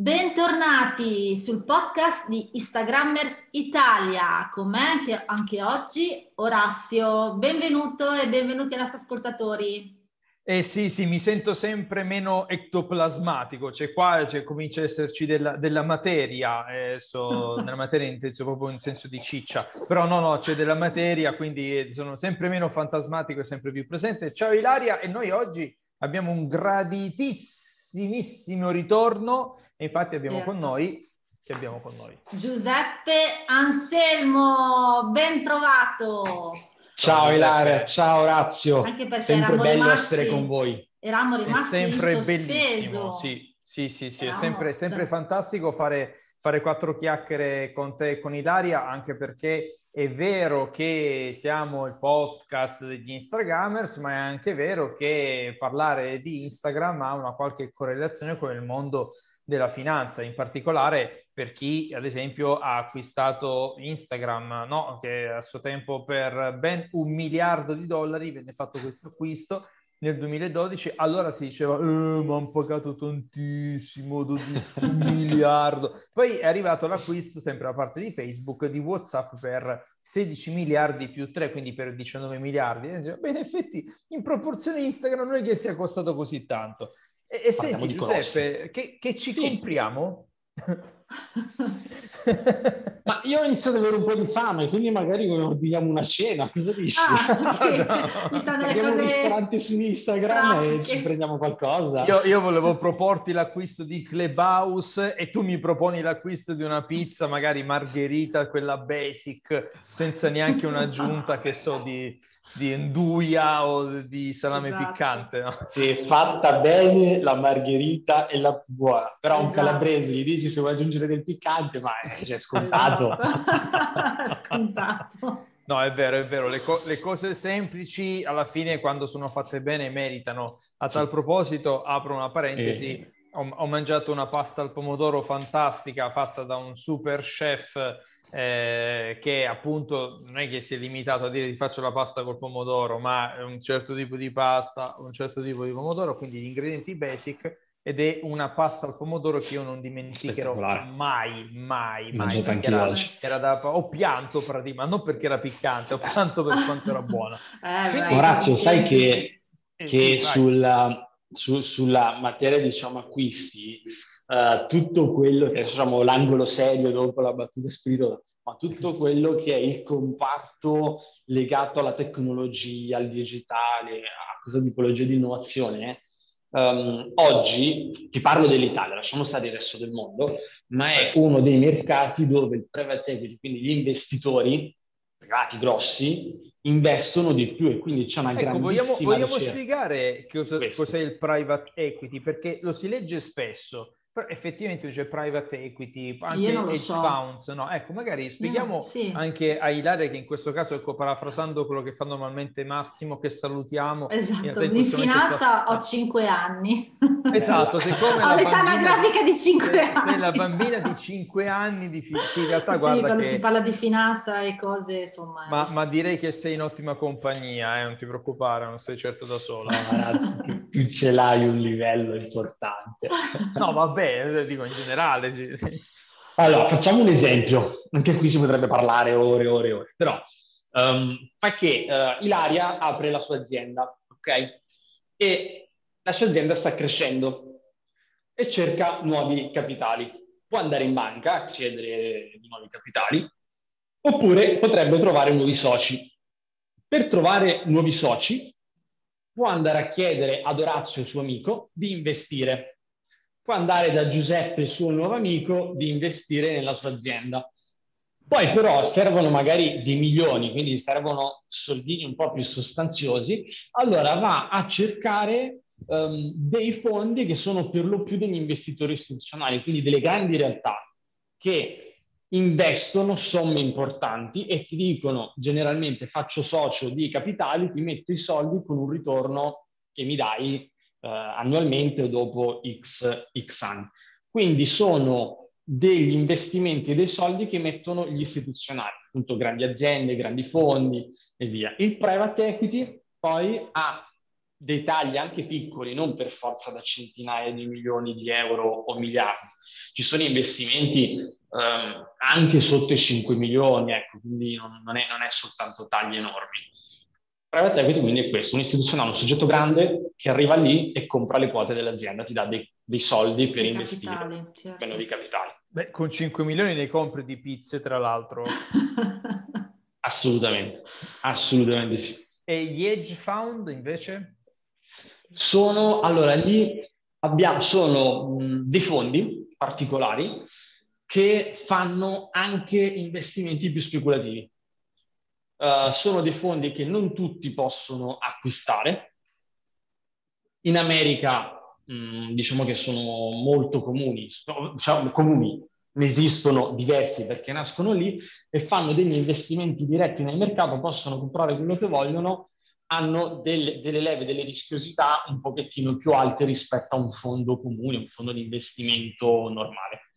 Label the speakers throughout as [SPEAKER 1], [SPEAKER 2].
[SPEAKER 1] Bentornati sul podcast di Instagrammers Italia, con me anche, anche oggi Orazio. Benvenuto e benvenuti ai nostri ascoltatori.
[SPEAKER 2] Eh sì, sì, mi sento sempre meno ectoplasmatico, cioè qua cioè, comincia ad esserci della, della materia, eh, so, nella materia intendo proprio in senso di ciccia, però no, no, c'è della materia, quindi sono sempre meno fantasmatico e sempre più presente. Ciao Ilaria, e noi oggi abbiamo un graditissimo prossimissimo ritorno e infatti abbiamo certo. con noi che abbiamo con noi
[SPEAKER 1] Giuseppe Anselmo, ben trovato.
[SPEAKER 3] Ciao Ilaria, ciao Orazio. Anche perché sempre bello rimasti, essere con voi.
[SPEAKER 1] Eravamo rimasti
[SPEAKER 2] è sempre bellissimo, sì, sì, sì, sì è sempre, sempre fantastico fare, fare quattro chiacchiere con te e con Ilaria, anche perché è vero che siamo il podcast degli Instagrammers, ma è anche vero che parlare di Instagram ha una qualche correlazione con il mondo della finanza, in particolare per chi, ad esempio, ha acquistato Instagram, no? che a suo tempo per ben un miliardo di dollari venne fatto questo acquisto nel 2012, allora si diceva, eh, ma hanno pagato tantissimo, un miliardo. Poi è arrivato l'acquisto, sempre da parte di Facebook, di WhatsApp per 16 miliardi più 3, quindi per 19 miliardi. Beh, in effetti, in proporzione Instagram non è che sia costato così tanto. E, e senti, Giuseppe, che, che, ci sì. compriamo?
[SPEAKER 3] Ma io ho iniziato ad avere un po' di fame, quindi magari ordiniamo una cena, cosa dici? Ah, okay. no. Abbiamo cose... un ristorante su Instagram no, e okay. ci prendiamo qualcosa.
[SPEAKER 2] Io, io, volevo proporti l'acquisto di Clubhouse e tu mi proponi l'acquisto di una pizza, magari margherita, quella basic, senza neanche un'aggiunta che so di di nduia o di salame esatto. piccante. No?
[SPEAKER 3] Se fatta bene la margherita è la buona, però esatto. un calabrese gli dici se vuoi aggiungere del piccante, ma è cioè, scontato.
[SPEAKER 1] Esatto. scontato.
[SPEAKER 2] No, è vero, è vero, le, co- le, cose semplici alla fine quando sono fatte bene meritano. A tal proposito, apro una parentesi, eh. ho, ho mangiato una pasta al pomodoro fantastica fatta da un super chef eh, che appunto non è che si è limitato a dire ti faccio la pasta col pomodoro, ma un certo tipo di pasta, un certo tipo di pomodoro, quindi gli ingredienti basic ed è una pasta al pomodoro che io non dimenticherò mai, mai, mai. Era, era da, ho pianto praticamente, ma non perché era piccante, ho pianto per quanto era buona.
[SPEAKER 3] Eh, Quindi, Orazio, sai che, eh, che sì, sulla, su, sulla materia diciamo acquisti uh, tutto quello che diciamo l'angolo serio dopo la battuta spiritosa, ma tutto quello che è il comparto legato alla tecnologia, al digitale, a questa tipologia di innovazione, um, oggi, ti parlo dell'Italia, lasciamo stare il resto del mondo, ma è uno dei mercati dove il private equity, quindi gli investitori privati grossi, investono di più e quindi c'è una ecco, grandissima
[SPEAKER 2] vogliamo, vogliamo spiegare cosa, cos'è il private equity perché lo si legge spesso però effettivamente c'è private equity, anche hedge so. funds, no? Ecco, magari spieghiamo no, sì. anche a Ilaria che in questo caso, ecco, parafrasando quello che fa normalmente Massimo, che salutiamo.
[SPEAKER 1] Esatto, in finanza ho 5 anni.
[SPEAKER 2] Esatto, siccome
[SPEAKER 1] ho l'età anagrafica di 5 anni.
[SPEAKER 2] Sei la bambina di 5 anni di finanza, sì, in realtà
[SPEAKER 1] sì,
[SPEAKER 2] guarda
[SPEAKER 1] quando
[SPEAKER 2] che...
[SPEAKER 1] si parla di finanza e cose, insomma...
[SPEAKER 2] Ma, ma direi che sei in ottima compagnia, eh? non ti preoccupare, non sei certo da sola.
[SPEAKER 3] No, ragazzi, tu ce l'hai un livello importante.
[SPEAKER 2] No, vabbè vabbè, dico in generale.
[SPEAKER 3] Allora, facciamo un esempio. Anche qui si potrebbe parlare ore e ore e ore. Però, um, fa che uh, Ilaria apre la sua azienda, ok? E la sua azienda sta crescendo e cerca nuovi capitali. Può andare in banca a chiedere di nuovi capitali, oppure potrebbe trovare nuovi soci. Per trovare nuovi soci, può andare a chiedere ad Orazio, suo amico, di investire può andare da Giuseppe, suo nuovo amico, di investire nella sua azienda. Poi però servono magari dei milioni, quindi servono soldini un po' più sostanziosi, allora va a cercare um, dei fondi che sono per lo più degli investitori istituzionali, quindi delle grandi realtà che investono somme importanti e ti dicono generalmente faccio socio di capitali, ti metto i soldi con un ritorno che mi dai eh, annualmente o dopo X, X anni. Quindi sono degli investimenti e dei soldi che mettono gli istituzionali, appunto grandi aziende, grandi fondi e via. Il private equity poi ha dei tagli anche piccoli, non per forza da centinaia di milioni di euro o miliardi. Ci sono investimenti um, anche sotto i 5 milioni, ecco, quindi non, non, è, non, è, soltanto tagli enormi. Private equity quindi è questo, un istituzionale, un soggetto grande che arriva lì e compra le quote dell'azienda, ti dà dei, dei soldi per I investire, capitali, certo. per nuovi capitali.
[SPEAKER 2] Beh, con 5 milioni ne compri di pizze, tra l'altro.
[SPEAKER 3] assolutamente, assolutamente sì.
[SPEAKER 2] E gli hedge fund invece?
[SPEAKER 3] Sono, allora, lì abbiamo, sono mh, dei fondi particolari che fanno anche investimenti più speculativi. Uh, sono dei fondi che non tutti possono acquistare. In America mh, diciamo che sono molto comuni, diciamo, comuni, ne esistono diversi perché nascono lì e fanno degli investimenti diretti nel mercato, possono comprare quello che vogliono hanno delle, delle, leve, delle rischiosità un pochettino più alte rispetto a un fondo comune, un fondo di investimento normale.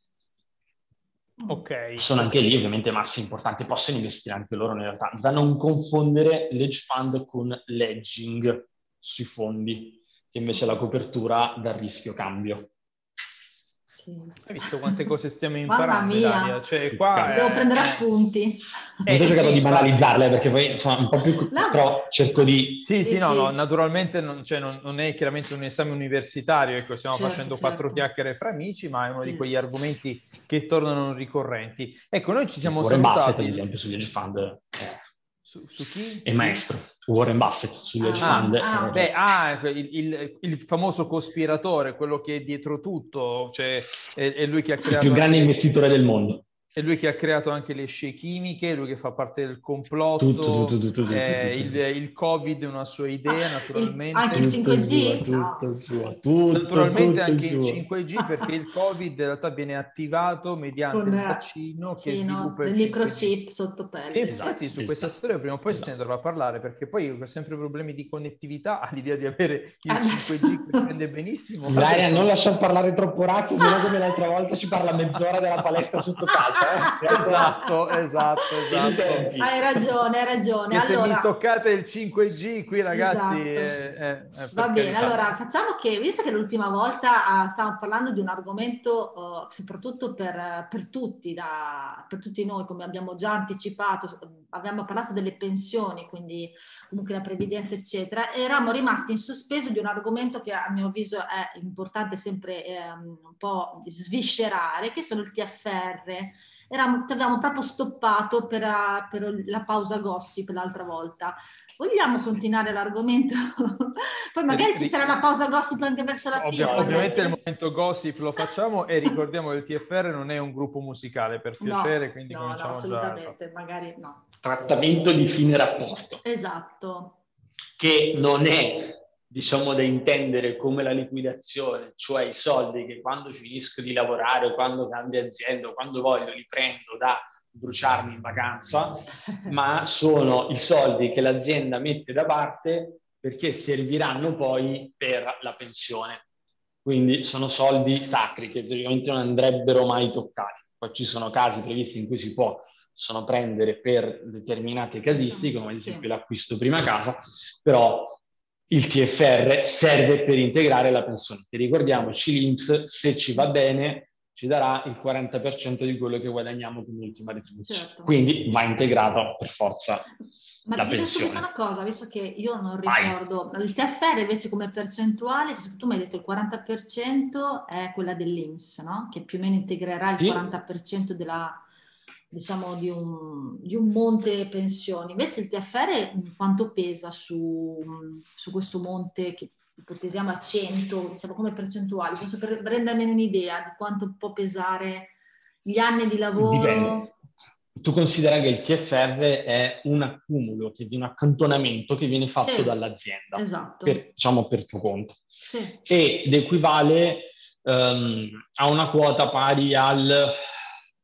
[SPEAKER 2] Ok.
[SPEAKER 3] Sono anche lì ovviamente masse importanti, possono investire anche loro in realtà, da non confondere l'edge fund con l'edging sui fondi, che invece è la copertura dal rischio cambio.
[SPEAKER 2] Hai visto quante cose stiamo imparando? Mamma
[SPEAKER 1] Cioè, qua Devo è... prendere appunti.
[SPEAKER 3] Eh, ho cercato sì, di banalizzarle perché poi insomma un po' più... No. però cerco di...
[SPEAKER 2] Sì, sì, sì no, sì. no, naturalmente non, cioè, non, non, è chiaramente un esame universitario, ecco, stiamo certo, facendo certo. quattro chiacchiere fra amici, ma è uno di quegli argomenti che tornano ricorrenti. Ecco, noi ci siamo
[SPEAKER 3] Warren salutati... Buffett, ad esempio, sugli hedge fund. Eh.
[SPEAKER 2] Su, su, chi?
[SPEAKER 3] È maestro, Warren Buffett, sugli ah, fund.
[SPEAKER 2] Ah, beh, ah, il, il, il, famoso cospiratore, quello che è dietro tutto, cioè è, è lui che ha creato...
[SPEAKER 3] Il più grande investitore del mondo.
[SPEAKER 2] È lui che ha creato anche le scie chimiche, lui che fa parte del complotto, tutto, tutto, tutto, eh, il, il, Covid è una sua idea, naturalmente.
[SPEAKER 1] Anche il 5G?
[SPEAKER 2] No. Sua, naturalmente anche il 5G, perché il Covid in realtà viene attivato mediante Con, il vaccino sì, che sviluppa no,
[SPEAKER 1] il microchip sotto pelle. E
[SPEAKER 2] infatti su questa storia prima o poi esatto. se ne dovrà parlare, perché poi io ho sempre problemi di connettività, all'idea di avere il 5G che prende benissimo.
[SPEAKER 3] Ilaria, non lasciamo parlare troppo razzo, se no come l'altra volta ci parla mezz'ora della palestra sotto casa.
[SPEAKER 2] Eh? esatto, esatto, esatto.
[SPEAKER 1] Hai ragione, hai ragione.
[SPEAKER 2] allora... Se mi toccate il 5G qui ragazzi... Esatto.
[SPEAKER 1] È, è, è Va bene, allora facciamo che, visto che l'ultima volta uh, stavamo parlando di un argomento uh, soprattutto per, per, tutti, da, per tutti noi, come abbiamo già anticipato, abbiamo parlato delle pensioni, quindi comunque la previdenza, eccetera, eravamo rimasti in sospeso di un argomento che a mio avviso è importante sempre um, un po' sviscerare, che sono il TFR eravamo, avevamo proprio stoppato per, per la pausa gossip l'altra volta. Vogliamo continuare l'argomento? Poi magari ci sarà la pausa gossip anche verso la fine.
[SPEAKER 2] Ovvio, ovviamente il momento gossip lo facciamo e ricordiamo che il TFR non è un gruppo musicale per piacere, no, quindi
[SPEAKER 1] no,
[SPEAKER 2] cominciamo
[SPEAKER 1] no, assolutamente, già. magari no.
[SPEAKER 3] Trattamento di fine rapporto.
[SPEAKER 1] Esatto.
[SPEAKER 3] Che non è diciamo da intendere come la liquidazione, cioè i soldi che quando finisco di lavorare o quando cambio azienda o quando voglio li prendo da bruciarmi in vacanza, ma sono i soldi che l'azienda mette da parte perché serviranno poi per la pensione. Quindi sono soldi sacri che teoricamente non andrebbero mai toccati. Poi ci sono casi previsti in cui si può possono prendere per determinate casistiche, come ad esempio l'acquisto prima casa, però il TFR serve per integrare la pensione. Ti ricordiamoci, l'Inps, se ci va bene, ci darà il 40% di quello che guadagniamo come ultima retribuzione. Certo. Quindi va integrato per forza
[SPEAKER 1] Ma
[SPEAKER 3] la pensione.
[SPEAKER 1] Ma una cosa, visto che io non ricordo, Vai. il TFR invece come percentuale, tu mi hai detto il 40% è quella dell'Inps, no? Che più o meno integrerà il sì. 40% della diciamo, di un, di un, monte pensioni. Invece il TFR quanto pesa su, su questo monte che ipotizziamo a 100, diciamo come percentuale, giusto per rendermi un'idea di quanto può pesare gli anni di lavoro?
[SPEAKER 3] Dipende. Tu considera che il TFR è un accumulo, che di un accantonamento che viene fatto sì, dall'azienda,
[SPEAKER 1] esatto.
[SPEAKER 3] per, diciamo per tuo conto,
[SPEAKER 1] sì.
[SPEAKER 3] ed equivale um, a una quota pari al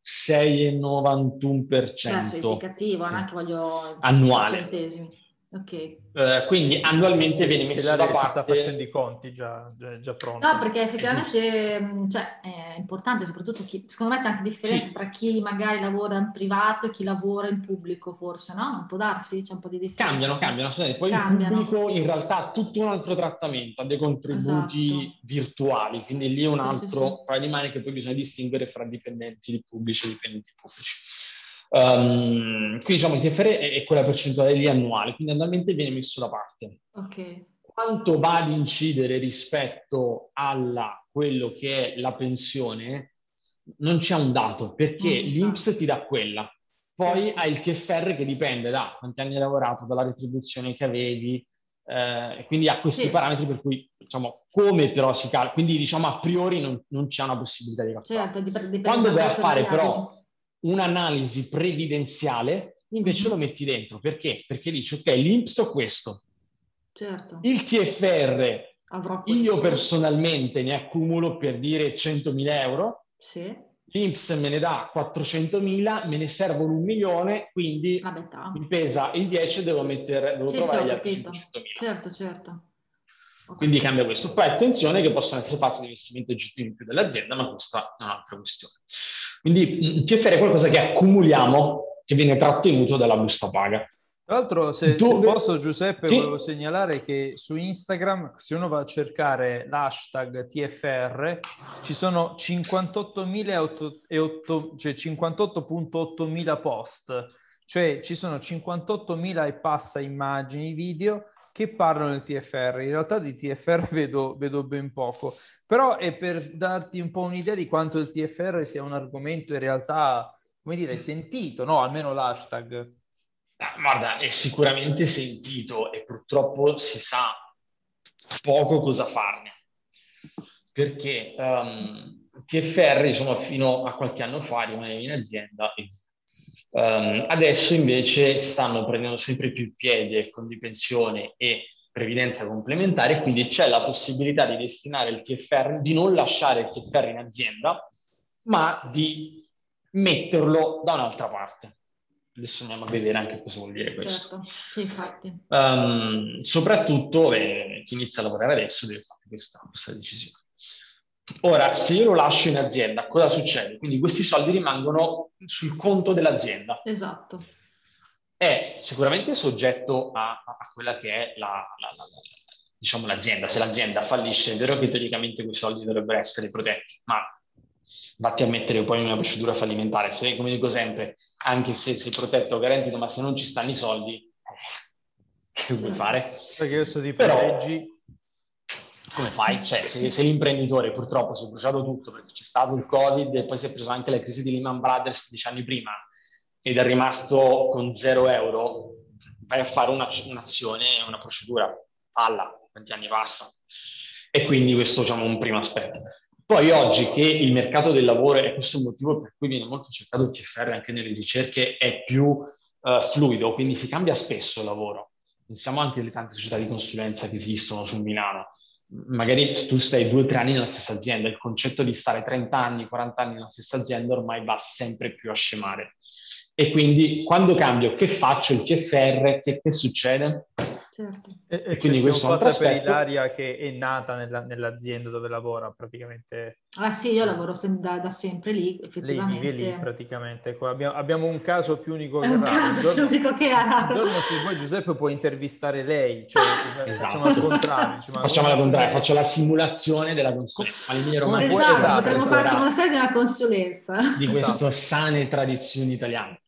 [SPEAKER 3] 6,91%. Beh,
[SPEAKER 1] significativo, sì. anche voglio...
[SPEAKER 3] Annuale. Centesimi.
[SPEAKER 1] Ok.
[SPEAKER 3] Uh, quindi annualmente viene messo da parte...
[SPEAKER 2] si sta facendo i conti già, già, già pronto.
[SPEAKER 1] No, perché effettivamente mm, cioè, è importante, soprattutto chi, secondo me c'è anche differenza sì. tra chi magari lavora in privato e chi lavora in pubblico, forse, no? Non può darsi, c'è un po' di differenza.
[SPEAKER 3] Cambiano, cambiano, poi cambiano. il pubblico in realtà ha tutto un altro trattamento, ha dei contributi esatto. virtuali, quindi lì è un altro sì, sì, paio di mani che poi bisogna distinguere fra dipendenti pubblici e dipendenti pubblici. Um, quindi diciamo il TFR è, è, quella percentuale lì annuale, quindi annualmente viene messo da parte.
[SPEAKER 1] Ok.
[SPEAKER 3] Quanto va ad incidere rispetto a quello che è la pensione, non c'è un dato, perché l'INPS ti dà quella. Poi hai il TFR che dipende da quanti anni hai lavorato, dalla retribuzione che avevi, eh, quindi ha questi sì. parametri per cui, diciamo, come però si calcola, quindi diciamo a priori non, non c'è una possibilità di calcolare. Certo, dipende Quando vai a fare però un'analisi previdenziale, invece mm-hmm. lo metti dentro. Perché? Perché dici, ok, l'INPS ho questo.
[SPEAKER 1] Certo.
[SPEAKER 3] Il TFR, io personalmente ne accumulo per dire 100.000 euro.
[SPEAKER 1] Sì.
[SPEAKER 3] L'INPS me ne dà 400.000, me ne servono un milione, quindi mi pesa il 10 devo mettere, devo sì, trovare sì, gli altri 500.000.
[SPEAKER 1] Certo, certo.
[SPEAKER 3] Quindi cambia questo. Poi attenzione che possono essere fatti investimenti oggettivi in più dell'azienda, ma questa è un'altra questione. Quindi TFR è qualcosa che accumuliamo, che viene trattenuto dalla busta paga.
[SPEAKER 2] Tra l'altro, se, Dove... se posso, Giuseppe, sì. volevo segnalare che su Instagram, se uno va a cercare l'hashtag TFR, ci sono 58.800, cioè 58.800 post, cioè ci sono 58.000 e passa immagini, video che parlano del TFR. In realtà di TFR vedo, vedo ben poco, però è per darti un po' un'idea di quanto il TFR sia un argomento in realtà, come dire, sentito, no? Almeno l'hashtag.
[SPEAKER 3] Ah, guarda, è sicuramente sentito e purtroppo si sa poco cosa farne. Perché um, TFR, insomma, fino a qualche anno fa rimanevi in azienda e Um, adesso invece stanno prendendo sempre più piede fondi pensione e previdenza complementare, quindi c'è la possibilità di destinare il TFR, di non lasciare il TFR in azienda, ma di metterlo da un'altra parte. Adesso andiamo a vedere anche cosa vuol dire questo.
[SPEAKER 1] Certo, sì, infatti.
[SPEAKER 3] Um, soprattutto eh, chi inizia a lavorare adesso deve fare questa, questa decisione. Ora, se io lo lascio in azienda, cosa succede? Quindi questi soldi rimangono sul conto dell'azienda.
[SPEAKER 1] Esatto.
[SPEAKER 3] È sicuramente soggetto a, a quella che è la, la, la, diciamo, l'azienda. Se l'azienda fallisce, è vero che teoricamente quei soldi dovrebbero essere protetti, ma vatti a mettere poi in una procedura fallimentare. Se, come dico sempre, anche se sei protetto o garantito, ma se non ci stanno i soldi, eh, che vuoi fare?
[SPEAKER 2] Perché adesso ti proteggi
[SPEAKER 3] come fai? Cioè, se, se, l'imprenditore purtroppo si è bruciato tutto perché c'è stato il Covid e poi si è preso anche la crisi di Lehman Brothers dieci anni prima ed è rimasto con zero euro, vai a fare una, un'azione, una procedura, alla, quanti anni passano? E quindi questo diciamo, è un primo aspetto. Poi oggi che il mercato del lavoro, e questo è un motivo per cui viene molto cercato il TFR anche nelle ricerche, è più uh, fluido, quindi si cambia spesso il lavoro. Pensiamo anche alle tante società di consulenza che esistono su Milano magari tu stai due o tre anni nella stessa azienda, il concetto di stare 30 anni, 40 anni nella stessa azienda ormai va sempre più a scemare. E quindi quando cambio, che faccio il TFR? Che, che succede?
[SPEAKER 2] Certo. E, e quindi questo è un fatta per Ilaria che è nata nella, nell'azienda dove lavora praticamente.
[SPEAKER 1] Ah sì, io lavoro sem- da, da, sempre lì, effettivamente.
[SPEAKER 2] Lei vive lì praticamente. Abbiamo, abbiamo, un caso più unico
[SPEAKER 1] che raro. un caso giorno, più unico che raro.
[SPEAKER 2] Un giorno se vuoi Giuseppe può intervistare lei, cioè, esatto. facciamo al contrario.
[SPEAKER 3] Diciamo, facciamo al contrario, faccio la simulazione della consulenza.
[SPEAKER 1] Esatto, esatto, potremmo fare la simulazione di una consulenza.
[SPEAKER 3] Di queste esatto. sane tradizioni italiane.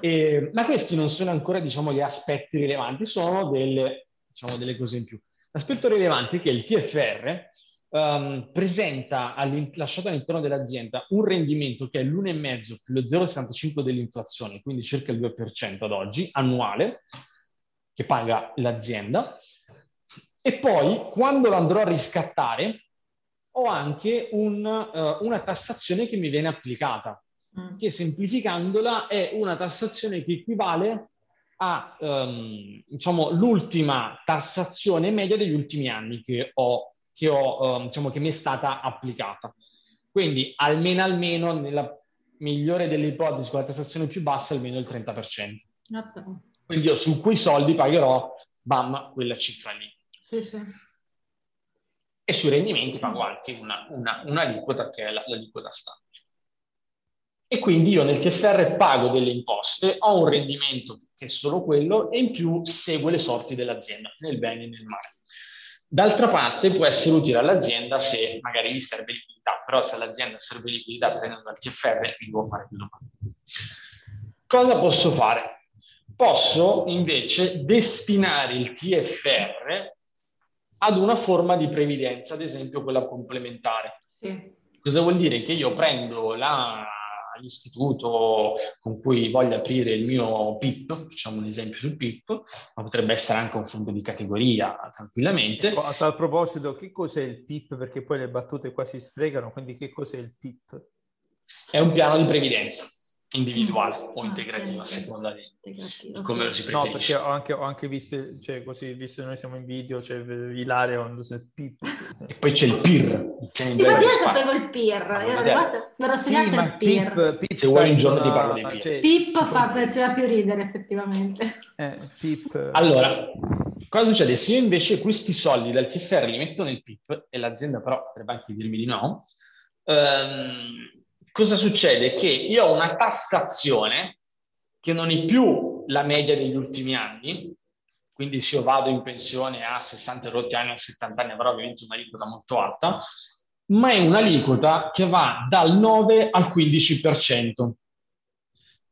[SPEAKER 3] E, ma questi non sono ancora, diciamo, gli aspetti rilevanti, sono delle, diciamo, delle cose in più. L'aspetto rilevante è che il TFR um, ehm, presenta lasciato all'interno dell'azienda un rendimento che è l'1,5 più lo 0,75 dell'inflazione, quindi circa il 2% ad oggi, annuale, che paga l'azienda. E poi, quando lo andrò a riscattare, ho anche un, uh, una tassazione che mi viene applicata. Che semplificandola è una tassazione che equivale a um, diciamo, l'ultima tassazione media degli ultimi anni che, ho, che, ho, um, diciamo, che mi è stata applicata. Quindi almeno almeno nella migliore delle ipotesi, con la tassazione più bassa, almeno il 30%. Ah, Quindi io su quei soldi pagherò, bam, quella cifra lì.
[SPEAKER 1] Sì, sì.
[SPEAKER 3] E sui rendimenti pago anche una, una, un'aliquota che è la, l'aliquota standard. E quindi io nel TFR pago delle imposte, ho un rendimento che è solo quello e in più seguo le sorti dell'azienda, nel bene e nel male. D'altra parte può essere utile all'azienda se magari gli serve liquidità, però se all'azienda serve liquidità prendendo dal TFR, mi devo fare più domande. Cosa posso fare? Posso invece destinare il TFR ad una forma di previdenza, ad esempio quella complementare. Sì. Cosa vuol dire? Che io prendo la l'istituto con cui voglio aprire il mio PIP, facciamo un esempio sul PIP, ma potrebbe essere anche un fondo di categoria tranquillamente.
[SPEAKER 2] Ecco, a tal proposito, che cos'è il PIP? Perché poi le battute qua si sprecano, quindi che cos'è il PIP?
[SPEAKER 3] È un piano di previdenza individuale mm. o ah, integrativo a seconda di, di come lo si preferisce.
[SPEAKER 2] No, perché ho anche, ho anche visto, cioè così, visto che noi siamo in video, c'è Ilaria quando c'è il PIP.
[SPEAKER 3] E poi c'è il PIR.
[SPEAKER 1] Infatti io sapevo il PIR, ah, ero rimasta, mi ero segnato sì, il PIR.
[SPEAKER 3] Pip, Pip Se vuoi un giorno ti parlo di PIR. Cioè,
[SPEAKER 1] PIP fa, faceva più ridere effettivamente.
[SPEAKER 2] Eh, PIP.
[SPEAKER 3] Allora, cosa succede? Se io invece questi soldi dal TFR li metto nel PIP, e l'azienda però potrebbe anche dirmi di no, ehm, cosa succede? Che io ho una tassazione che non è più la media degli ultimi anni, quindi se io vado in pensione a 60 rotti anni o a 70 anni avrò ovviamente un'aliquota molto alta, ma è un'aliquota che va dal 9 al 15%.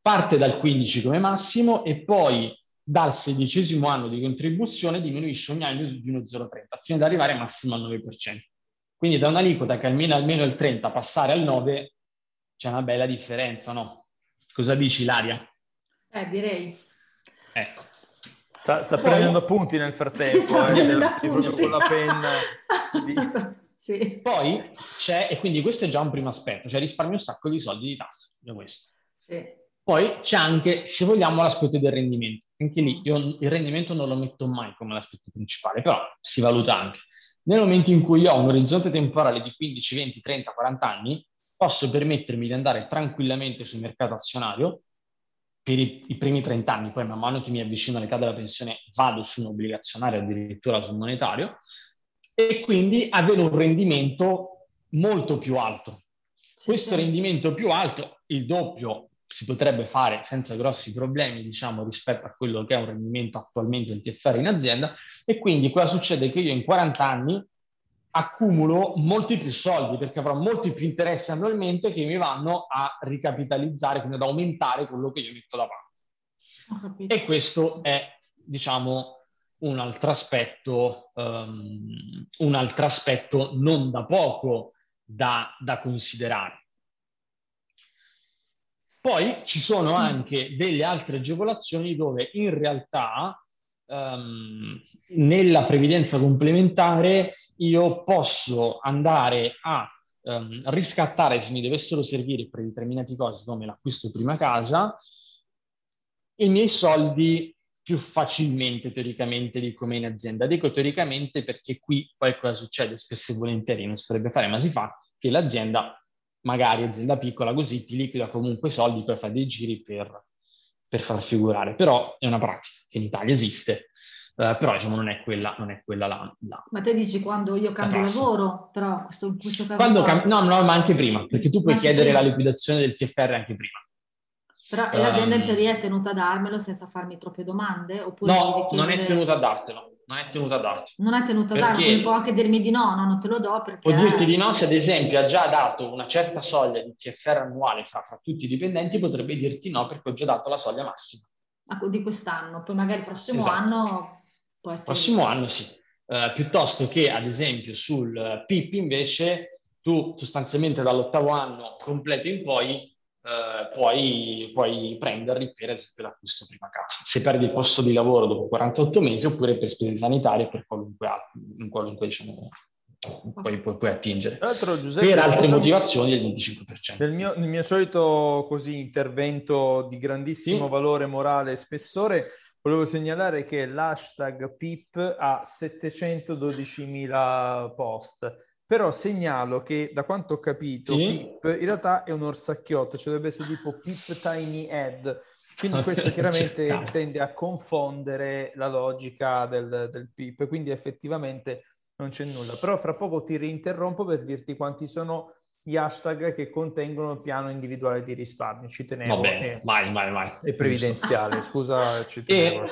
[SPEAKER 3] Parte dal 15 come massimo e poi dal sedicesimo anno di contribuzione diminuisce ogni anno di 1,030 fino ad arrivare massimo al 9%. Quindi da un'aliquota che almeno, almeno il 30 passare al 9 c'è una bella differenza, no? Cosa dici, Laria?
[SPEAKER 1] Eh, direi.
[SPEAKER 3] Ecco.
[SPEAKER 2] Sta, sta Poi... prendendo appunti nel frattempo,
[SPEAKER 1] sta eh,
[SPEAKER 2] proprio con la penna.
[SPEAKER 1] Di... sì.
[SPEAKER 3] Poi c'è, e quindi questo è già un primo aspetto, cioè risparmio un sacco di soldi di tasse, già questo.
[SPEAKER 1] Sì.
[SPEAKER 3] Poi c'è anche, se vogliamo, l'aspetto del rendimento. Anche lì io il rendimento non lo metto mai come l'aspetto principale, però si valuta anche. Nel momento in cui io ho un orizzonte temporale di 15, 20, 30, 40 anni, posso permettermi di andare tranquillamente sul mercato azionario per i, i, primi 30 anni, poi man mano che mi avvicino all'età della pensione vado su un obbligazionario, addirittura sul monetario, e quindi avere un rendimento molto più alto. Questo rendimento più alto, il doppio, si potrebbe fare senza grossi problemi, diciamo, rispetto a quello che è un rendimento attualmente in TFR in azienda, e quindi cosa succede? Che io in 40 anni accumulo molti più soldi perché avrò molti più interessi annualmente che mi vanno a ricapitalizzare, quindi ad aumentare quello che io metto da parte. E questo è, diciamo, un altro aspetto, um, un altro aspetto non da poco da, da considerare. Poi ci sono anche delle altre agevolazioni dove in realtà um, nella previdenza complementare io posso andare a um, riscattare se mi dovessero servire per determinati cose come l'acquisto prima casa i miei soldi più facilmente teoricamente di come in azienda. Dico teoricamente perché qui poi cosa succede? Spesso e volentieri non si dovrebbe fare, ma si fa che l'azienda, magari azienda piccola così, ti liquida comunque soldi, poi fa dei giri per, per far figurare. Però è una pratica che in Italia esiste Uh, però diciamo non è quella, non è quella la, la,
[SPEAKER 1] Ma te dici quando io cambio lavoro, però questo, in questo caso...
[SPEAKER 3] Quando cam- no, no, ma anche prima, perché tu puoi chiedere prima. la liquidazione del TFR anche prima.
[SPEAKER 1] Però um, l'azienda in teoria è tenuta a darmelo senza farmi troppe domande?
[SPEAKER 3] Oppure no, chiedere... non è tenuta a dartelo. Non è tenuta a darti.
[SPEAKER 1] Non è tenuta a quindi può anche dirmi di no, no, non te lo do perché...
[SPEAKER 3] Può dirti di no se ad esempio ha già dato una certa soglia di TFR annuale fra, fra tutti i dipendenti, potrebbe dirti no perché ho già dato la soglia massima.
[SPEAKER 1] Di quest'anno, poi magari il prossimo esatto. anno
[SPEAKER 3] Può essere... Prossimo anno sì, uh, piuttosto che ad esempio sul PIP invece tu sostanzialmente dall'ottavo anno completo in poi uh, puoi, puoi prenderli per esempio l'acquisto prima casa. Se perdi il posto di lavoro dopo 48 mesi oppure per spese sanitarie per qualunque altro, in qualunque diciamo poi puoi, puoi attingere.
[SPEAKER 2] Tra l'altro, Giuseppe,
[SPEAKER 3] per altre motivazioni del 25%.
[SPEAKER 2] Nel mio, nel mio solito così, intervento di grandissimo sì. valore morale e spessore, Volevo segnalare che l'hashtag PIP ha 712.000 post. però segnalo che da quanto ho capito sì. Pip in realtà è un orsacchiotto, cioè dovrebbe essere tipo Pip Tiny Head, quindi questo chiaramente tende a confondere la logica del, del Pip, quindi effettivamente non c'è nulla. Però fra poco ti rinterrompo per dirti quanti sono gli hashtag che contengono il piano individuale di risparmio. Ci tenevo.
[SPEAKER 3] Va bene, eh, mai, mai, mai.
[SPEAKER 2] E previdenziale, scusa, ci tenevo. E...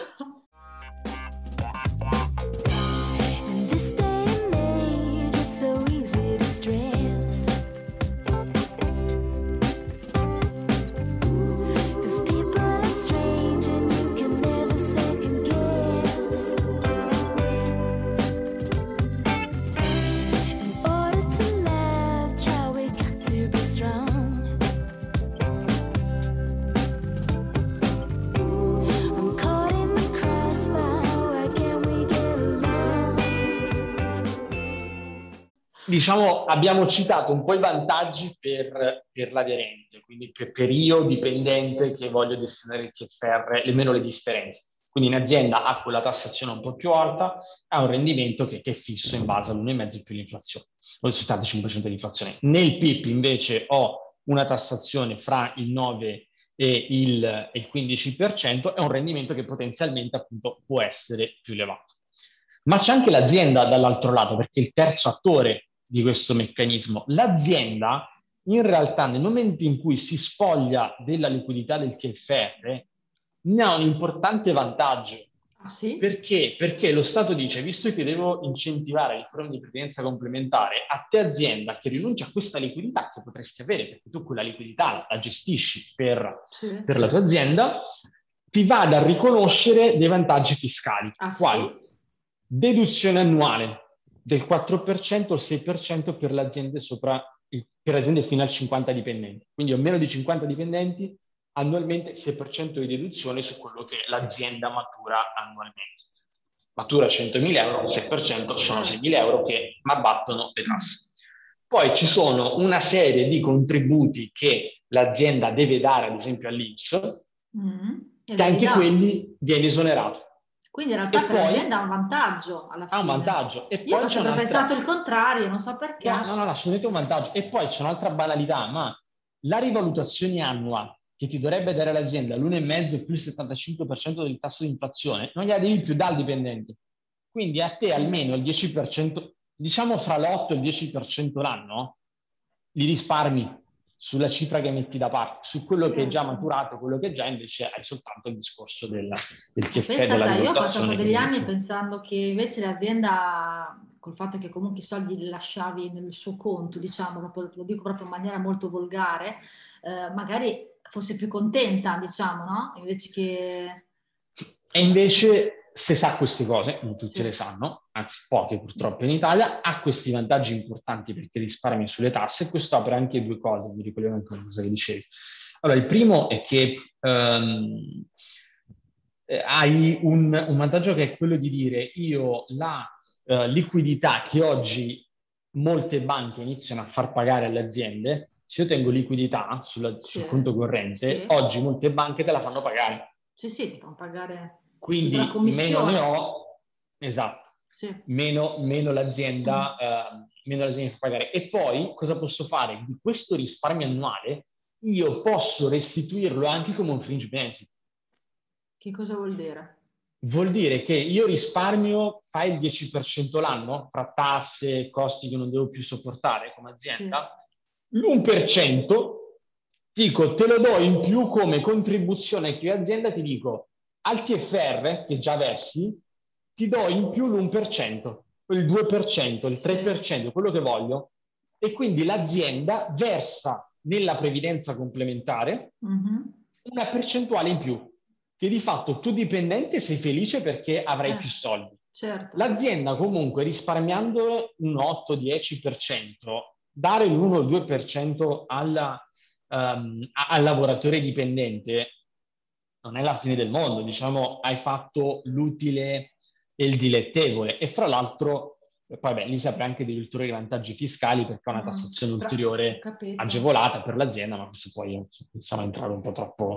[SPEAKER 3] diciamo, abbiamo citato un po' i vantaggi per, per l'aderente, quindi per, per, io dipendente che voglio destinare il TFR, nemmeno le differenze. Quindi in azienda ha quella tassazione un po' più alta, ha un rendimento che, che è fisso in base all'1,5 più l'inflazione, o il 75% dell'inflazione. Nel PIP invece ho una tassazione fra il 9 e il, e il 15%, è un rendimento che potenzialmente appunto può essere più elevato. Ma c'è anche l'azienda dall'altro lato, perché il terzo attore di questo meccanismo. L'azienda, in realtà, nel momento in cui si spoglia della liquidità del TFR, ne ha un importante vantaggio.
[SPEAKER 1] Ah, sì?
[SPEAKER 3] Perché? Perché lo Stato dice, visto che devo incentivare le forme di previdenza complementare, a te azienda che rinuncia a questa liquidità che potresti avere, perché tu quella liquidità la gestisci per, sì. per la tua azienda, ti vada a riconoscere dei vantaggi fiscali.
[SPEAKER 1] Ah,
[SPEAKER 3] quali? Sì? Deduzione annuale, del 4% al 6% per le aziende sopra, per aziende fino a 50 dipendenti. Quindi ho meno di 50 dipendenti, annualmente 6% di deduzione su quello che l'azienda matura annualmente. Matura 100.000 euro, 6% sono 6.000 euro che mi abbattono le tasse. Poi ci sono una serie di contributi che l'azienda deve dare, ad esempio all'Inps, mm, che anche quelli viene esonerato.
[SPEAKER 1] Quindi in realtà e per poi, l'azienda ha un vantaggio alla fine.
[SPEAKER 3] Ha un vantaggio.
[SPEAKER 1] E Io ho pensato il contrario, non so perché.
[SPEAKER 3] No, no, no, assolutamente un vantaggio. E poi c'è un'altra banalità, ma la rivalutazione annua che ti dovrebbe dare l'azienda l'1,5 più il 75% del tasso di inflazione, non gliela devi più dare al dipendente. Quindi a te almeno il 10%, diciamo fra l'8 e il 10% l'anno, li risparmi sulla cifra che metti da parte, su quello che è già maturato, quello che già invece hai soltanto il discorso del, del TFE.
[SPEAKER 1] Pensa io ho passato degli anni pensando che invece l'azienda, col fatto che comunque i soldi li lasciavi nel suo conto, diciamo, proprio, lo dico proprio in maniera molto volgare, eh, magari fosse più contenta, diciamo, no? Invece che...
[SPEAKER 3] E invece se sa queste cose, non tutti sì. le sanno, anzi poche purtroppo in Italia, ha questi vantaggi importanti perché risparmia sulle tasse e questo apre anche due cose, mi ricollego anche una cosa che dicevi. Allora, il primo è che um, hai un, un, vantaggio che è quello di dire io la uh, liquidità che oggi molte banche iniziano a far pagare alle aziende, se io tengo liquidità sulla, sì. sul conto corrente, sì. oggi molte banche te la fanno pagare.
[SPEAKER 1] Sì, sì, ti fanno pagare
[SPEAKER 3] quindi meno ne ho, esatto, sì. meno, meno, l'azienda, mm. eh, meno l'azienda fa pagare. E poi cosa posso fare? Di questo risparmio annuale io posso restituirlo anche come un fringe benefit.
[SPEAKER 1] Che cosa vuol dire?
[SPEAKER 3] Vuol dire che io risparmio, fai il 10% l'anno, fra tasse e costi che non devo più sopportare come azienda, sì. l'1% dico te lo do in più come contribuzione che io azienda ti dico al TFR che già versi, ti do in più l'1%, il 2%, il 3%, quello che voglio, e quindi l'azienda versa nella previdenza complementare uh-huh. una percentuale in più, che di fatto tu dipendente sei felice perché avrai certo. più soldi.
[SPEAKER 1] Certo.
[SPEAKER 3] L'azienda comunque risparmiando un 8-10%, dare l'1-2% alla, um, al lavoratore dipendente non è la fine del mondo, diciamo, hai fatto l'utile e il dilettevole. E fra l'altro, poi beh, lì si apre anche degli ulteriori vantaggi fiscali perché è una mm, tassazione mm, ulteriore agevolata per l'azienda, ma questo poi possiamo entrare un po' troppo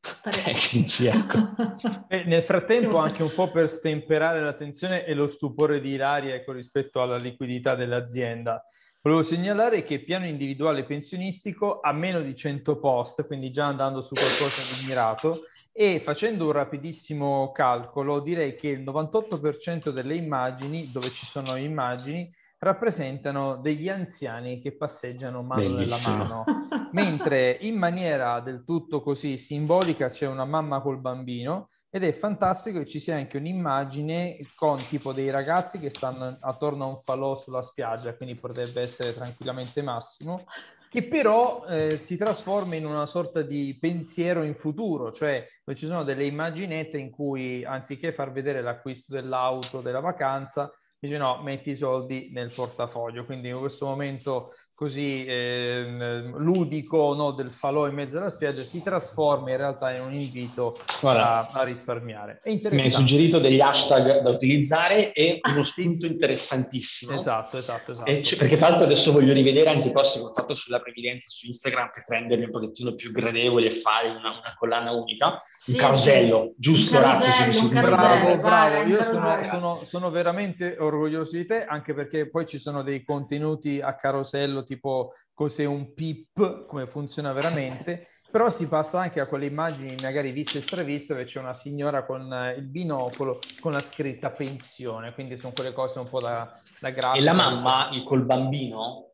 [SPEAKER 3] tecnici. Ecco.
[SPEAKER 2] e nel frattempo, anche un po' per stemperare l'attenzione e lo stupore di Ilaria ecco, rispetto alla liquidità dell'azienda, volevo segnalare che piano individuale pensionistico ha meno di 100 post, quindi già andando su qualcosa di mirato, e facendo un rapidissimo calcolo direi che il 98% delle immagini, dove ci sono immagini, rappresentano degli anziani che passeggiano mano Bellissimo. nella mano, mentre in maniera del tutto così simbolica c'è una mamma col bambino ed è fantastico che ci sia anche un'immagine con tipo dei ragazzi che stanno attorno a un falò sulla spiaggia, quindi potrebbe essere tranquillamente Massimo, che però eh, si trasforma in una sorta di pensiero in futuro, cioè ci sono delle immaginette in cui anziché far vedere l'acquisto dell'auto, della vacanza, dice no, metti i soldi nel portafoglio. Quindi in questo momento così eh, ludico no, del falò in mezzo alla spiaggia si trasforma in realtà in un invito a, a, risparmiare.
[SPEAKER 3] È Mi hai suggerito degli hashtag da utilizzare e uno spunto interessantissimo.
[SPEAKER 2] Esatto, esatto, esatto.
[SPEAKER 3] C- perché tra l'altro adesso voglio rivedere anche i post che ho fatto sulla previdenza su Instagram per renderli un pochettino più gradevoli e fare una, una collana unica. Sì, un carosello, sì. giusto?
[SPEAKER 1] Un
[SPEAKER 2] bravo, bravo. Io sono, sono, sono veramente orgoglioso di te anche perché poi ci sono dei contenuti a carosello tipo cos'è un PIP, come funziona veramente, però si passa anche a quelle immagini magari viste e straviste dove c'è una signora con eh, il binocolo con la scritta pensione, quindi sono quelle cose un po' da, da grafica.
[SPEAKER 3] E la mamma il, col bambino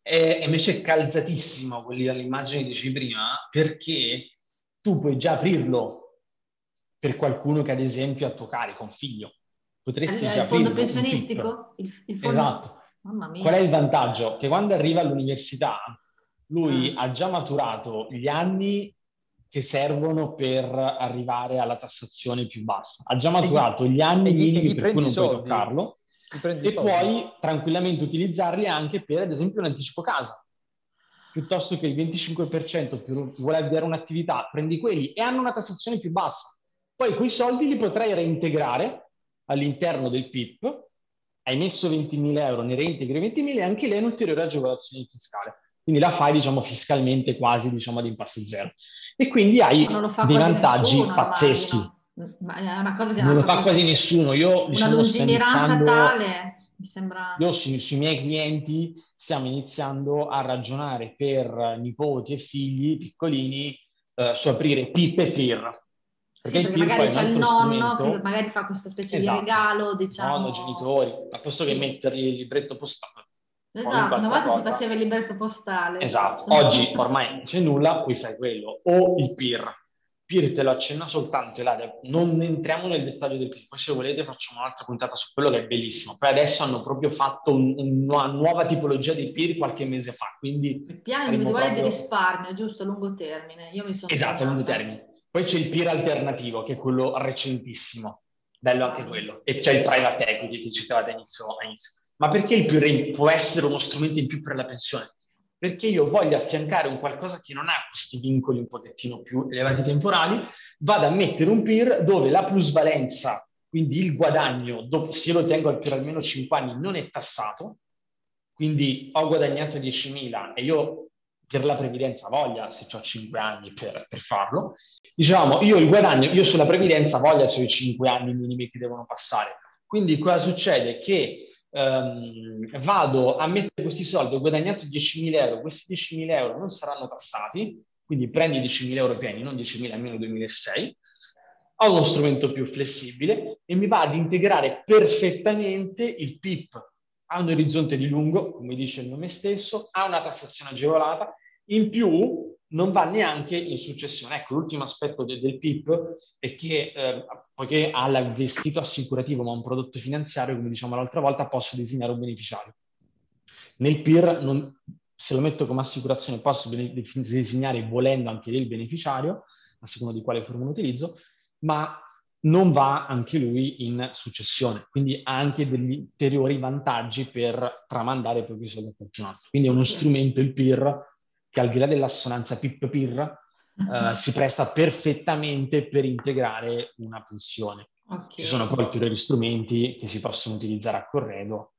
[SPEAKER 3] è, invece calzatissimo quelli dall'immagine che dicevi prima, perché tu puoi già aprirlo per qualcuno che ad esempio ha tuo carico, un figlio.
[SPEAKER 1] Potresti il, già il fondo pensionistico?
[SPEAKER 3] Il, il fondo... Esatto Qual è il vantaggio? Che quando arriva all'università lui ah. ha già maturato gli anni che servono per arrivare alla tassazione più bassa. Ha già maturato gli, gli anni gli, minimi per cui non puoi toccarlo e puoi tranquillamente utilizzarli anche per, ad esempio, un anticipo casa. Piuttosto che il 25% più vuole avviare un'attività, prendi quelli e hanno una tassazione più bassa. Poi quei soldi li potrai reintegrare all'interno del PIP hai messo 20.000 euro, ne reintegri 20.000 e anche lei è un'ulteriore agevolazione fiscale. Quindi la fai, diciamo, fiscalmente quasi, diciamo, ad impatto zero. E quindi hai dei vantaggi nessuno, pazzeschi.
[SPEAKER 1] Ma è una cosa che
[SPEAKER 3] non lo fa quasi nessuno. Io,
[SPEAKER 1] diciamo, una lungimiranza tale, mi sembra...
[SPEAKER 3] Io sui, sui miei clienti stiamo iniziando a ragionare per nipoti e figli piccolini eh, su aprire PIP e PIR
[SPEAKER 1] perché, sì, perché magari c'è il nonno strumento... che magari fa questa specie esatto. di regalo, diciamo...
[SPEAKER 3] Nonno, genitori, ma posto che mettergli il libretto postale.
[SPEAKER 1] Esatto, una volta cosa. si faceva il libretto postale.
[SPEAKER 3] Esatto, oggi ormai non c'è nulla, poi fai quello. O il PIR. PIR te lo accenna soltanto, Eladia. non entriamo nel dettaglio del PIR, poi se volete facciamo un'altra puntata su quello che è bellissimo. Poi adesso hanno proprio fatto un, una nuova tipologia di PIR qualche mese fa, quindi...
[SPEAKER 1] Il piano individuale proprio... di risparmio, giusto, a lungo termine. Io mi sono
[SPEAKER 3] esatto, a lungo termine poi c'è il peer alternativo, che è quello recentissimo, bello anche quello. E c'è il private equity che citavate inizio, inizio. Ma perché il peer può essere uno strumento in più per la pensione? Perché io voglio affiancare un qualcosa che non ha questi vincoli un pochettino più elevati temporali, vado a mettere un peer dove la plusvalenza, quindi il guadagno, dopo, se io lo tengo per almeno 5 anni, non è tassato, quindi ho guadagnato 10.000 e io per la previdenza voglia, se ho 5 anni per, per, farlo. Dicevamo, io il guadagno, io sulla previdenza voglia sui 5 anni minimi che devono passare. Quindi cosa succede? Che um, vado a mettere questi soldi, ho guadagnato 10.000 euro, questi 10.000 euro non saranno tassati, quindi prendi 10.000 euro pieni, non 10.000 almeno 2006, ho uno strumento più flessibile e mi va ad integrare perfettamente il PIP ha un orizzonte di lungo, come dice il nome stesso, ha una tassazione agevolata in più non va neanche in successione. Ecco, l'ultimo aspetto de- del PIP è che, eh, poiché ha l'investito assicurativo ma un prodotto finanziario, come diciamo l'altra volta, posso disegnare un beneficiario. Nel PIR, non, se lo metto come assicurazione, posso disegnare volendo anche il beneficiario, a seconda di quale forma utilizzo, ma non va anche lui in successione, quindi ha anche degli ulteriori vantaggi per tramandare proprio soldi a qualcun altro. Quindi è uno strumento, il PIR, che al di là dell'assonanza PIP-PIR eh, si presta perfettamente per integrare una pensione. Okay. Ci sono poi ulteriori strumenti che si possono utilizzare a corredo.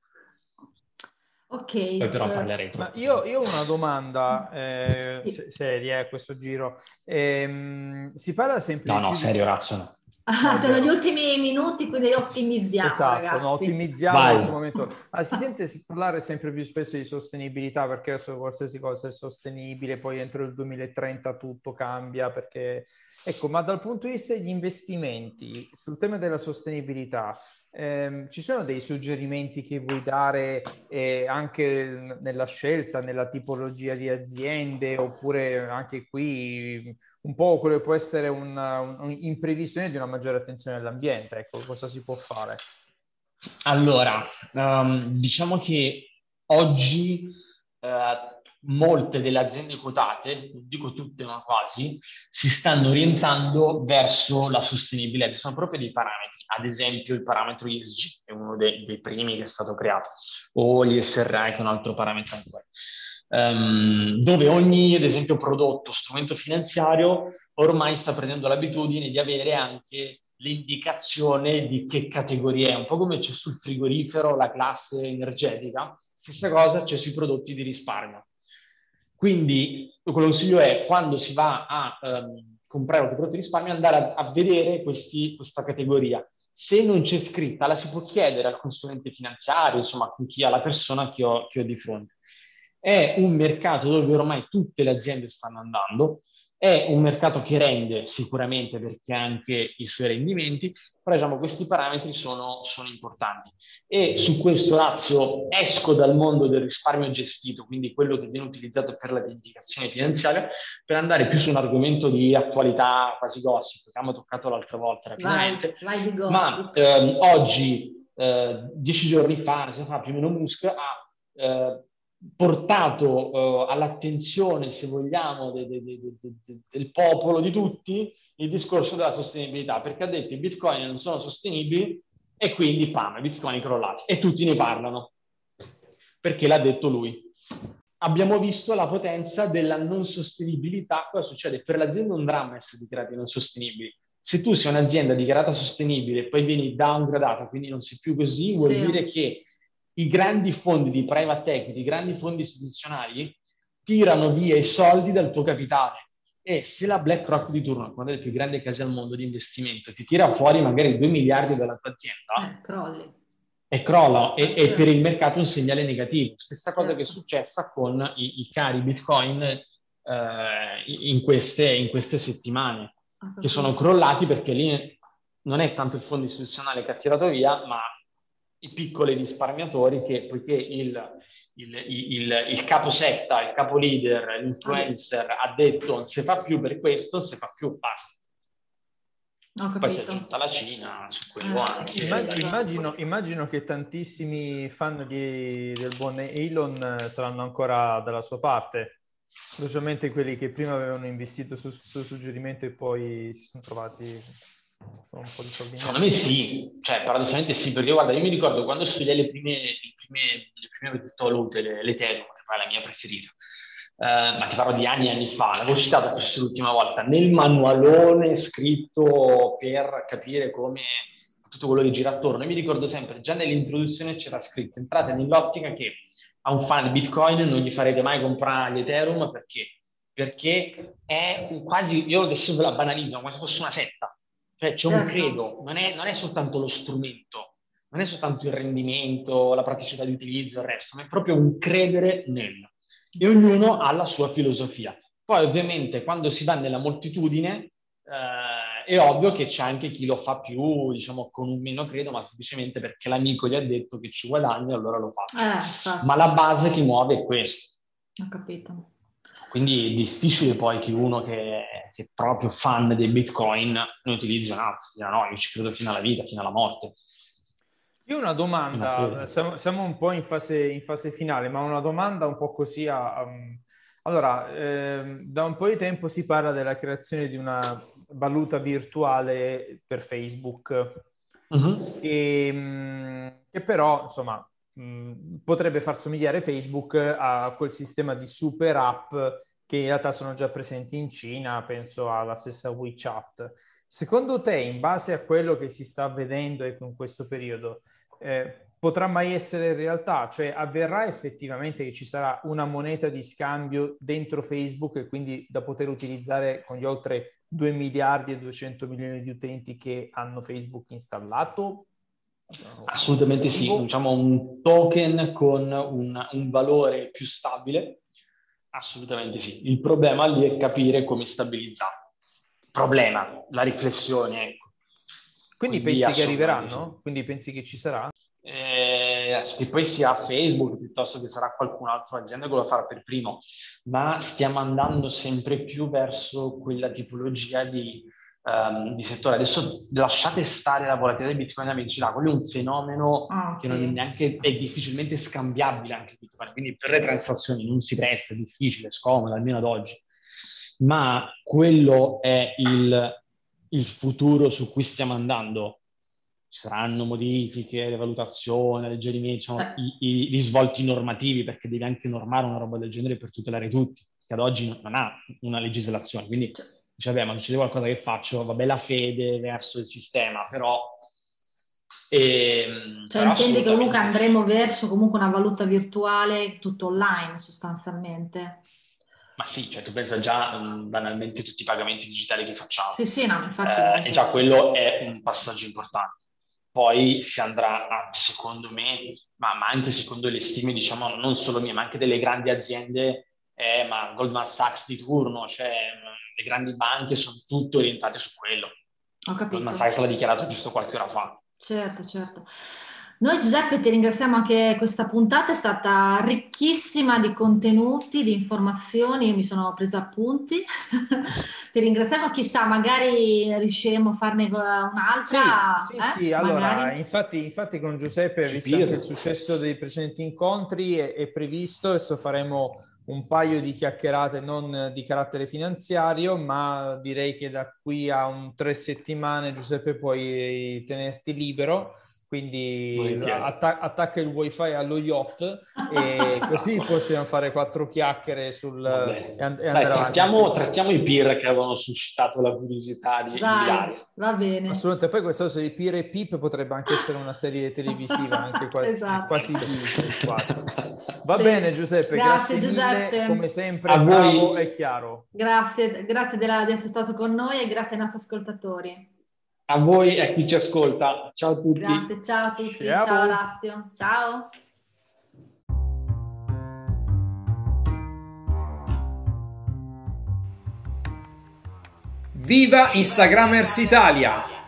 [SPEAKER 1] Ok.
[SPEAKER 3] Poi però parlerei.
[SPEAKER 2] Ma io, io, ho una domanda eh, sì. seria a questo giro. Eh, si parla sempre
[SPEAKER 3] no, di... No, no, serio, razzo no.
[SPEAKER 1] Ah, sono gli ultimi minuti, quindi ottimizziamo.
[SPEAKER 2] Esatto, no, ottimizziamo Vai. in questo momento. Ah, si sente parlare sempre più spesso di sostenibilità perché adesso qualsiasi cosa è sostenibile, poi entro il 2030 tutto cambia perché... Ecco, ma dal punto di vista degli investimenti sul tema della sostenibilità, eh, ci sono dei suggerimenti che vuoi dare eh, anche nella scelta, nella tipologia di aziende, oppure anche qui un po' quello che può essere una, un, di una maggiore attenzione all'ambiente? Ecco, cosa si può fare?
[SPEAKER 3] Allora, um, diciamo che oggi uh, molte delle aziende quotate, non dico tutte ma quasi, si stanno orientando verso la sostenibilità. Sono proprio dei parametri ad esempio il parametro ESG, è uno dei, dei primi che è stato creato, o gli SRI, che è un altro parametro ancora, um, dove ogni, ad esempio, prodotto, strumento finanziario ormai sta prendendo l'abitudine di avere anche l'indicazione di che categoria è, un po' come c'è sul frigorifero la classe energetica, stessa cosa c'è sui prodotti di risparmio. Quindi il consiglio è quando si va a um, comprare un prodotto di risparmio andare a, a vedere questi, questa categoria se non c'è scritta, la si può chiedere al consulente finanziario, insomma, con chi ha la persona che ho, che ho di fronte. È un mercato dove ormai tutte le aziende stanno andando, è un mercato che rende sicuramente perché ha anche i suoi rendimenti, però diciamo questi parametri sono, sono importanti. E su questo Lazio esco dal mondo del risparmio gestito, quindi quello che viene utilizzato per la pianificazione finanziaria, per andare più su un argomento di attualità quasi gossip, che abbiamo toccato l'altra volta rapidamente.
[SPEAKER 1] Vai, vai
[SPEAKER 3] Ma ehm, oggi, eh, dieci giorni fa, se fa più o meno Musk, ha eh, portato uh, all'attenzione, se vogliamo, de, de, de, del popolo, di tutti, il discorso della sostenibilità, perché ha detto i bitcoin non sono sostenibili e quindi pam, i bitcoin crollati. E tutti ne parlano, perché l'ha detto lui. Abbiamo visto la potenza della non sostenibilità. Cosa succede? Per l'azienda un dramma essere dichiarati non sostenibili. Se tu sei un'azienda dichiarata sostenibile e poi vieni downgradata, quindi non sei più così, vuol sì. dire che i grandi fondi di private equity, i grandi fondi istituzionali tirano via i soldi dal tuo capitale. E se la BlackRock di turno, una delle più grandi case al mondo di investimento, ti tira fuori magari 2 miliardi dalla tua azienda,
[SPEAKER 1] eh, crolli.
[SPEAKER 3] E crolla, e, e, per il mercato un segnale negativo. Stessa cosa che è certo. successa con i, i cari Bitcoin eh, in, queste, in, queste, settimane, che sono crollati perché lì non è tanto il fondo istituzionale che ha tirato via, ma i piccoli risparmiatori che poiché il, il, il, il capo setta, il capo leader, l'influencer ha detto non si fa più per questo, non si fa più, basta. Poi si è aggiunta la Cina su quello ah, anche.
[SPEAKER 2] Immagino, immagino, immagino, che tantissimi fan di, del buon Elon saranno ancora dalla sua parte, specialmente quelli che prima avevano investito sul suo suggerimento e poi si sono trovati
[SPEAKER 3] un po' di soldi. Secondo me sì, cioè paradossalmente sì, perché guarda, io mi ricordo quando studiai le prime, le prime, le prime criptovalute, l'Ethereum, che poi è la mia preferita, Uh, ma ti parlo di anni e anni fa, l'avevo citata forse l'ultima volta, nel manualone scritto per capire come tutto quello che gira attorno. Io mi ricordo sempre, già nell'introduzione c'era scritto, entrate nell'ottica che a un fan di Bitcoin non gli farete mai comprare gli Ethereum perché? Perché è quasi, io adesso ve la banalizzo, quasi fosse una setta. Cioè c'è un certo. credo, non è, non è soltanto lo strumento, non è soltanto il rendimento, la praticità di utilizzo, il resto, ma è proprio un credere nel. E ognuno ha la sua filosofia. Poi ovviamente quando si va nella moltitudine eh, è ovvio che c'è anche chi lo fa più, diciamo, con un meno credo, ma semplicemente perché l'amico gli ha detto che ci guadagna, allora lo fa. Eh, ma la base che muove è questo.
[SPEAKER 1] Ho capito.
[SPEAKER 3] Quindi è difficile poi che uno che, che è proprio fan dei bitcoin ne utilizzi un altro. No, io ci credo fino alla vita, fino alla morte.
[SPEAKER 2] Io una domanda, siamo, siamo, un po' in fase, in fase, finale, ma una domanda un po' così a... Um, allora, eh, da un po' di tempo si parla della creazione di una valuta virtuale per Facebook, uh-huh. che, mm, che, però, insomma, Potrebbe far somigliare Facebook a quel sistema di super app che in realtà sono già presenti in Cina, penso alla stessa WeChat. Secondo te, in base a quello che si sta vedendo in questo periodo, eh, potrà mai essere realtà, cioè avverrà effettivamente che ci sarà una moneta di scambio dentro Facebook e quindi da poter utilizzare con gli oltre 2 miliardi e 200 milioni di utenti che hanno Facebook installato?
[SPEAKER 3] Assolutamente sì, diciamo un token con un, un valore più stabile, assolutamente sì. Il problema lì è capire come stabilizzare. Problema, la riflessione, ecco.
[SPEAKER 2] Quindi, Quindi pensi che arriveranno? Sì. Quindi pensi che ci sarà?
[SPEAKER 3] Eh, che poi sia Facebook piuttosto che sarà qualcun altro azienda che lo farà per primo, ma stiamo andando sempre più verso quella tipologia di um, di settore. Adesso lasciate stare la volatilità del Bitcoin da amici là, quello è un fenomeno ah, che non è neanche, è difficilmente scambiabile anche Bitcoin, quindi per le transazioni non si presta, è difficile, scomodo, almeno ad oggi. Ma quello è il, il futuro su cui stiamo andando. Ci saranno modifiche, le valutazioni, alleggerimenti, sono eh. i, i, gli svolti normativi, perché devi anche normare una roba del genere per tutelare tutti, che ad oggi non ha una legislazione. Quindi cioè, dice, vabbè, ma succede qualcosa che faccio, vabbè, la fede verso il sistema, però...
[SPEAKER 1] Ehm, cioè però intendi che comunque andremo verso comunque una valuta virtuale tutto online sostanzialmente?
[SPEAKER 3] Ma sì, cioè tu pensa già um, banalmente tutti i pagamenti digitali che facciamo.
[SPEAKER 1] Sì, sì, no, infatti. Eh,
[SPEAKER 3] e già quello è un passaggio importante. Poi si andrà, a, secondo me, ma, ma, anche secondo le stime, diciamo, non solo mie, ma anche delle grandi aziende, eh, ma Goldman Sachs di turno, cioè le grandi banche sono tutte orientate su quello.
[SPEAKER 1] Ho capito.
[SPEAKER 3] Goldman Sachs l'ha dichiarato giusto qualche ora fa.
[SPEAKER 1] Certo, certo. Noi Giuseppe ti ringraziamo anche questa puntata, è stata ricchissima di contenuti, di informazioni, io mi sono presa appunti. ti ringraziamo, chissà, magari riusciremo a farne un'altra.
[SPEAKER 2] Sì, sì, eh? sì. allora, infatti, infatti, con Giuseppe, visto anche il successo dei precedenti incontri, è, è previsto, adesso faremo un paio di chiacchierate non di carattere finanziario, ma direi che da qui a un tre settimane Giuseppe puoi tenerti libero quindi atta- attacca il wifi allo yacht e così possiamo fare quattro chiacchiere sul
[SPEAKER 3] e, and- e Dai, trattiamo, trattiamo, i peer che avevano suscitato la curiosità di
[SPEAKER 1] Dai, va bene.
[SPEAKER 2] Assolutamente. Poi questa cosa di peer e pip potrebbe anche essere una serie televisiva anche quasi, esatto. quasi, quasi. va bene, bene Giuseppe grazie, grazie Giuseppe. Mille, come sempre
[SPEAKER 3] a bravo
[SPEAKER 2] voi. e chiaro.
[SPEAKER 1] Grazie, grazie della, di essere stato con noi e grazie ai nostri ascoltatori
[SPEAKER 3] a voi e a chi ci ascolta. Ciao a tutti.
[SPEAKER 1] Grazie, ciao a tutti. Ciao, ciao Orazio. Ciao.
[SPEAKER 2] Viva Instagramers Italia!